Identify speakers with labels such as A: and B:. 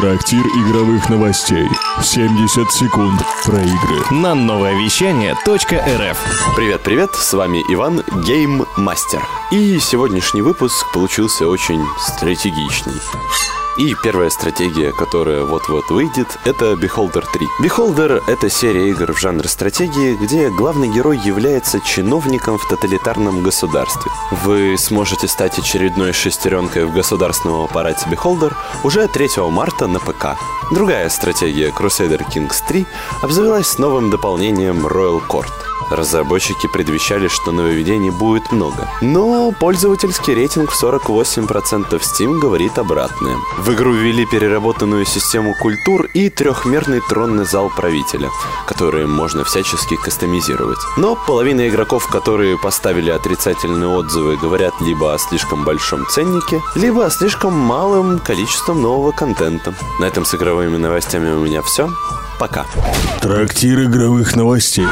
A: Трактир игровых новостей. 70 секунд про игры.
B: На новое вещание .рф
C: Привет-привет, с вами Иван, гейммастер. И сегодняшний выпуск получился очень стратегичный. И первая стратегия, которая вот-вот выйдет, это Beholder 3. Beholder — это серия игр в жанре стратегии, где главный герой является чиновником в тоталитарном государстве. Вы сможете стать очередной шестеренкой в государственном аппарате Beholder уже 3 марта на ПК. Другая стратегия Crusader Kings 3 обзавелась новым дополнением Royal Court — Разработчики предвещали, что нововведений будет много. Но пользовательский рейтинг в 48% Steam говорит обратное. В игру ввели переработанную систему культур и трехмерный тронный зал правителя, которые можно всячески кастомизировать. Но половина игроков, которые поставили отрицательные отзывы, говорят либо о слишком большом ценнике, либо о слишком малом количеством нового контента. На этом с игровыми новостями у меня все. Пока.
A: Трактир игровых новостей.